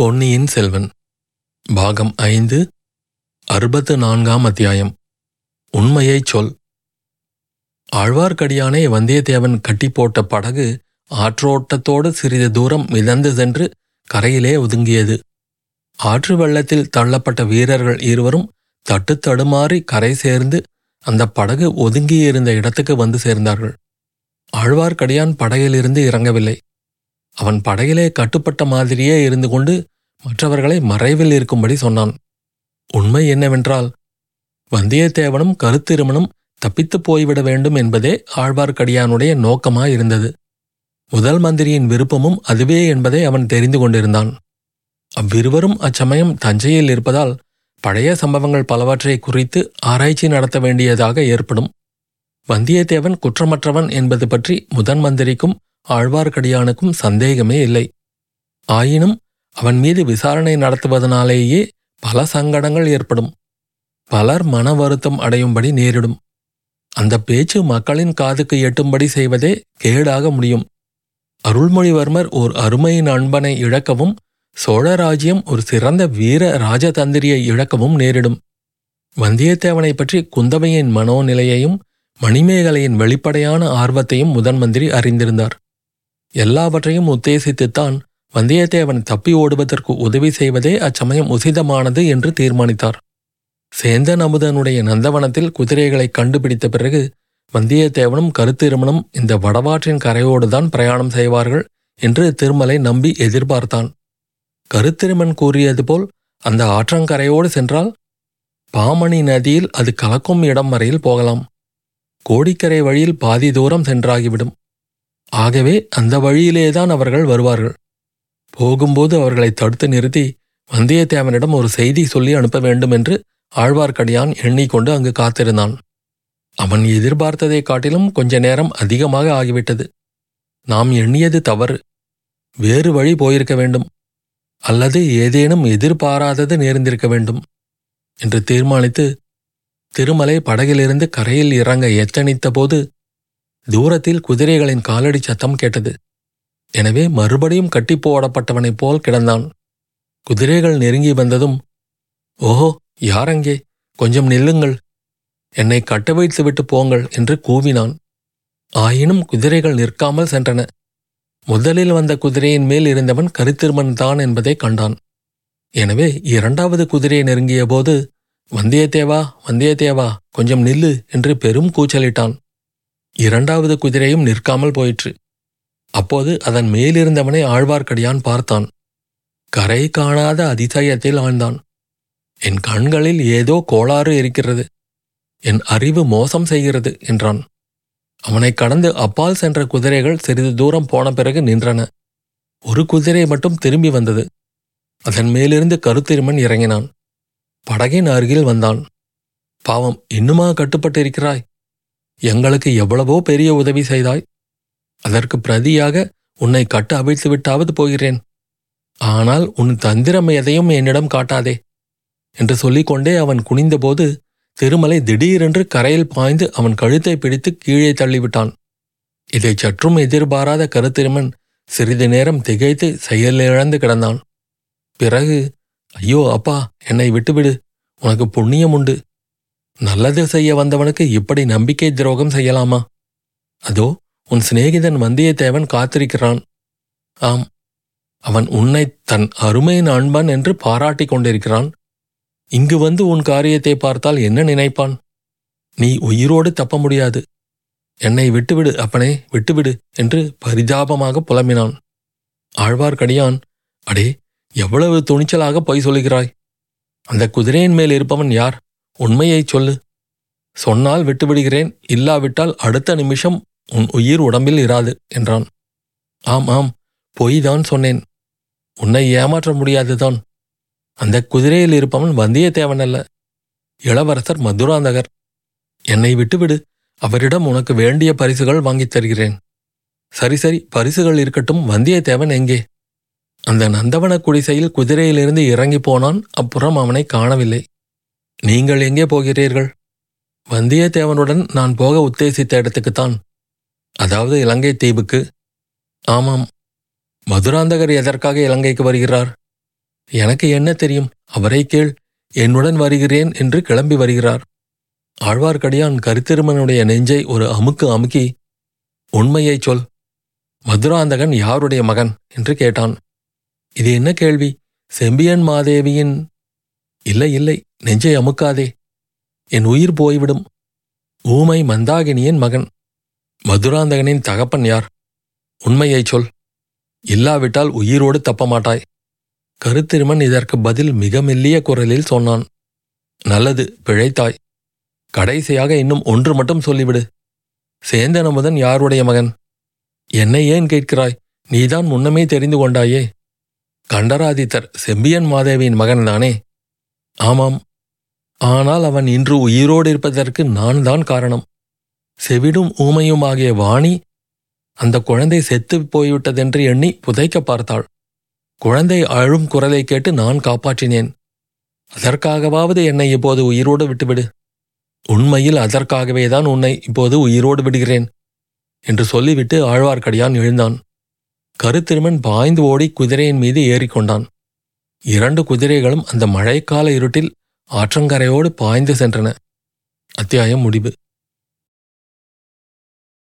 பொன்னியின் செல்வன். பாகம் ஐந்து அறுபத்து நான்காம் அத்தியாயம். உண்மையைச் சொல். ஆழ்வார்க்கடியானை வந்தியத்தேவன் கட்டி போட்ட படகு ஆற்றோட்டத்தோடு சிறிது தூரம் மிதந்து சென்று கரையிலே ஒதுங்கியது. ஆற்று வெள்ளத்தில் தள்ளப்பட்ட வீரர்கள் இருவரும் தட்டு தடுமாறி கரை சேர்ந்து அந்த படகு ஒதுங்கியிருந்த இடத்துக்கு வந்து சேர்ந்தார்கள். ஆழ்வார்க்கடியான் படகிலிருந்து இறங்கவில்லை. அவன் படையிலே கட்டுப்பட்ட மாதிரியே இருந்து கொண்டு மற்றவர்களை மறைவில் இருக்கும்படி சொன்னான். உண்மை என்னவென்றால் வந்தியத்தேவனும் கருத்திருமனும் தப்பித்துப் போய்விட வேண்டும் என்பதே ஆழ்வார்க்கடியானுடைய நோக்கமாயிருந்தது. முதல் மந்திரியின் விருப்பமும் அதுவே என்பதை அவன் தெரிந்து கொண்டிருந்தான். அவ்விருவரும் அச்சமயம் தஞ்சையில் இருப்பதால் பழைய சம்பவங்கள் பலவற்றை குறித்து ஆராய்ச்சி நடத்த வேண்டியதாக ஏற்படும். வந்தியத்தேவன் குற்றமற்றவன் என்பது பற்றி முதன் மந்திரிக்கும் ஆழ்வார்க்கடியானுக்கும் சந்தேகமே இல்லை. ஆயினும் அவன் மீது விசாரணை நடத்துவதனாலேயே பல சங்கடங்கள் ஏற்படும். பலர் மன வருத்தம் அடையும்படி நேரிடும். அந்த பேச்சு மக்களின் காதுக்கு எட்டும்படி செய்வதே கேடாக முடியும். அருள்மொழிவர்மர் ஓர் அருமை நண்பனை இழக்கவும் சோழராஜ்யம் ஒரு சிறந்த வீர ராஜதந்திரியை இழக்கவும் நேரிடும். வந்தியத்தேவனை பற்றி குந்தவையின் மனோநிலையையும் மணிமேகலையின் வெளிப்படையான ஆர்வத்தையும் முதன்மந்திரி அறிந்திருந்தார். எல்லாவற்றையும் உத்தேசித்துத்தான் வந்தியத்தேவன் தப்பி ஓடுவதற்கு உதவி செய்வதே அச்சமயம் உசிதமானது என்று தீர்மானித்தார். சேந்தன் அமுதனுடைய நந்தவனத்தில் குதிரைகளை கண்டுபிடித்த பிறகு வந்தியத்தேவனும் கருத்திருமனும் இந்த வடவாற்றின் கரையோடுதான் பிரயாணம் செய்வார்கள் என்று திருமலை நம்பி எதிர்பார்த்தான். கருத்திருமன் கூறியது போல் அந்த ஆற்றங்கரையோடு சென்றால் பாமணி நதியில் அது கலக்கும் இடம் வரையில் போகலாம். கோடிக்கரை வழியில் பாதி தூரம் சென்றாகிவிடும். ஆகவே அந்த வழியிலேதான் அவர்கள் வருவார்கள். போகும்போது அவர்களை தடுத்து நிறுத்தி வந்தியத்தேவனிடம் ஒரு செய்தி சொல்லி அனுப்ப வேண்டும் என்று ஆழ்வார்க்கடியான் எண்ணிக்கொண்டு அங்கு காத்திருந்தான். அவன் எதிர்பார்த்ததைக் காட்டிலும் கொஞ்ச நேரம் அதிகமாக ஆகிவிட்டது. நாம் எண்ணியது தவறு. வேறு வழி போயிருக்க வேண்டும். அல்லது ஏதேனும் எதிர்பாராதது நேர்ந்திருக்க வேண்டும் என்று தீர்மானித்து திருமலை படகிலிருந்து கரையில் இறங்க எத்தனித்த போது தூரத்தில் குதிரைகளின் காலடி சத்தம் கேட்டது. எனவே மறுபடியும் கட்டி போடப்பட்டவனைப் போல் கிடந்தான். குதிரைகள் நெருங்கி வந்ததும் ஓஹோ யாரங்கே கொஞ்சம் நில்லுங்கள். என்னை கட்ட வைத்து விட்டு போங்கள் என்று கூவினான். ஆயினும் குதிரைகள் நிற்காமல் சென்றன. முதலில் வந்த குதிரையின் மேல் இருந்தவன் கருத்திருமன் தான் என்பதை கண்டான். எனவே இரண்டாவது குதிரையை நெருங்கிய போது வந்தியத்தேவா வந்தியத்தேவா கொஞ்சம் நில்லு என்று பெரும் கூச்சலிட்டான். இரண்டாவது குதிரையும் நிற்காமல் போயிற்று. அப்போது அதன் மேலிருந்தவனை ஆழ்வார்க்கடியான் பார்த்தான். கரை காணாத அதிசயத்தில் ஆழ்ந்தான். என் கண்களில் ஏதோ கோளாறு இருக்கிறது. என் அறிவு மோசம் செய்கிறது என்றான். அவனை கடந்து அப்பால் சென்ற குதிரைகள் சிறிது தூரம் போன பிறகு நின்றன. ஒரு குதிரை மட்டும் திரும்பி வந்தது. அதன் மேலிருந்து கருத்திருமன் இறங்கினான். படகின் அருகில் வந்தான். பாவம் இன்னுமா கட்டுப்பட்டிருக்கிறாய்? எங்களுக்கு எவ்வளவோ பெரிய உதவி செய்தாய். அதற்கு பிரதியாக உன்னை கட்டு அவிழ்த்து விட்டாவது போகிறேன். ஆனால் உன் தந்திரம் எதையும் என்னிடம் காட்டாதே. என்று சொல்லிக்கொண்டே அவன் குனிந்தபோது திருமலை திடீரென்று கரையில் பாய்ந்து அவன் கழுத்தை பிடித்து கீழே தள்ளிவிட்டான். இதை சற்றும் எதிர்பாராத கருத்திருமன் சிறிது நேரம் திகைத்து செயலிழந்து கிடந்தான். பிறகு ஐயோ அப்பா என்னை விட்டுவிடு. உனக்கு புண்ணியம் உண்டு. நல்லது செய்ய வந்தவனுக்கு இப்படி நம்பிக்கை துரோகம் செய்யலாமா? அதோ உன் சிநேகிதன் வந்தியத்தேவன் காத்திருக்கிறான். ஆம் அவன் உன்னை தன் அருமையின் அன்பன் என்று பாராட்டிக் கொண்டிருக்கிறான். இங்கு வந்து உன் காரியத்தை பார்த்தால் என்ன நினைப்பான்? நீ உயிரோடு தப்ப முடியாது. என்னை விட்டுவிடு அப்பனே விட்டுவிடு என்று பரிதாபமாக புலம்பினான். ஆழ்வார்க்கடியான் அடே எவ்வளவு துணிச்சலாக பொய் சொல்லுகிறாய்? அந்த குதிரையின் மேல் இருப்பவன் யார்? உண்மையைச் சொல்லு. சொன்னால் விட்டுவிடுகிறேன் இல்லாவிட்டால் அடுத்த நிமிஷம் உன் உயிர் உடம்பில் இராது என்றான். ஆம் ஆம் பொய்தான் சொன்னேன். உன்னை ஏமாற்ற முடியாதுதான். அந்த குதிரையில் இருப்பவன் வந்தியத்தேவன் அல்ல இளவரசர் மதுராந்தகர். என்னை விட்டுவிடு அவரிடம் உனக்கு வேண்டிய பரிசுகள் வாங்கித் தருகிறேன். சரி சரி பரிசுகள் இருக்கட்டும் வந்தியத்தேவன் எங்கே? அந்த நந்தவன குடிசையில் குதிரையிலிருந்து இறங்கி போனான் அப்புறம் அவனை காணவில்லை. நீங்கள் எங்கே போகிறீர்கள்? வந்தியத்தேவனுடன் நான் போக உத்தேசித்த இடத்துக்குத்தான். அதாவது இலங்கை தீவுக்கு. ஆமாம். மதுராந்தகர் எதற்காக இலங்கைக்கு வருகிறார்? எனக்கு என்ன தெரியும்? அவரை கேள். என்னுடன் வருகிறேன் என்று கிளம்பி வருகிறார். ஆழ்வார்க்கடியான் கருத்திருமனுடைய நெஞ்சை ஒரு அமுக்கு அமுக்கி உண்மையைச் சொல். மதுராந்தகன் யாருடைய மகன்? என்று கேட்டான். இது என்ன கேள்வி? செம்பியன் மாதேவியின் இல்லை இல்லை நெஞ்சை அமுக்காதே. என் உயிர் போய்விடும். ஊமை மந்தாகினியின் மகன். மதுராந்தகனின் தகப்பன் யார்? உண்மையைச் சொல். இல்லாவிட்டால் உயிரோடு தப்ப மாட்டாய் கருத்திருமன் இதற்கு பதில் மிக மெல்லிய குரலில் சொன்னான். நல்லது பிழைத்தாய். கடைசியாக இன்னும் ஒன்று மட்டும் சொல்லிவிடு. சேந்தனமுதன் யாருடைய மகன்? என்னை ஏன் கேட்கிறாய்? நீதான் முன்னமே தெரிந்து கொண்டாயே. கண்டராதித்தர் செம்பியன் மாதேவியின் மகன் தானே ஆமாம். ஆனால் அவன் இன்று உயிரோடு இருப்பதற்கு நான் தான் காரணம். செவிடும் ஊமையுமாகிய வாணி அந்த குழந்தை செத்துப் போய்விட்டதென்று எண்ணி புதைக்க பார்த்தாள். குழந்தை அழும் குரலை கேட்டு நான் காப்பாற்றினேன். அதற்காகவாவது என்னை இப்போது உயிரோடு விட்டுவிடு. உண்மையில் அதற்காகவே தான் உன்னை இப்போது உயிரோடு விடுகிறேன் என்று சொல்லிவிட்டு ஆழ்வார்க்கடியான் எழுந்தான். கருத்திருமன் பாய்ந்து ஓடி குதிரையின் மீது ஏறிக்கொண்டான். இரண்டு குதிரைகளும் அந்த மழைக்கால இருட்டில் ஆற்றங்கரையோடு பாய்ந்து சென்றன. அத்தியாயம் முடிவு.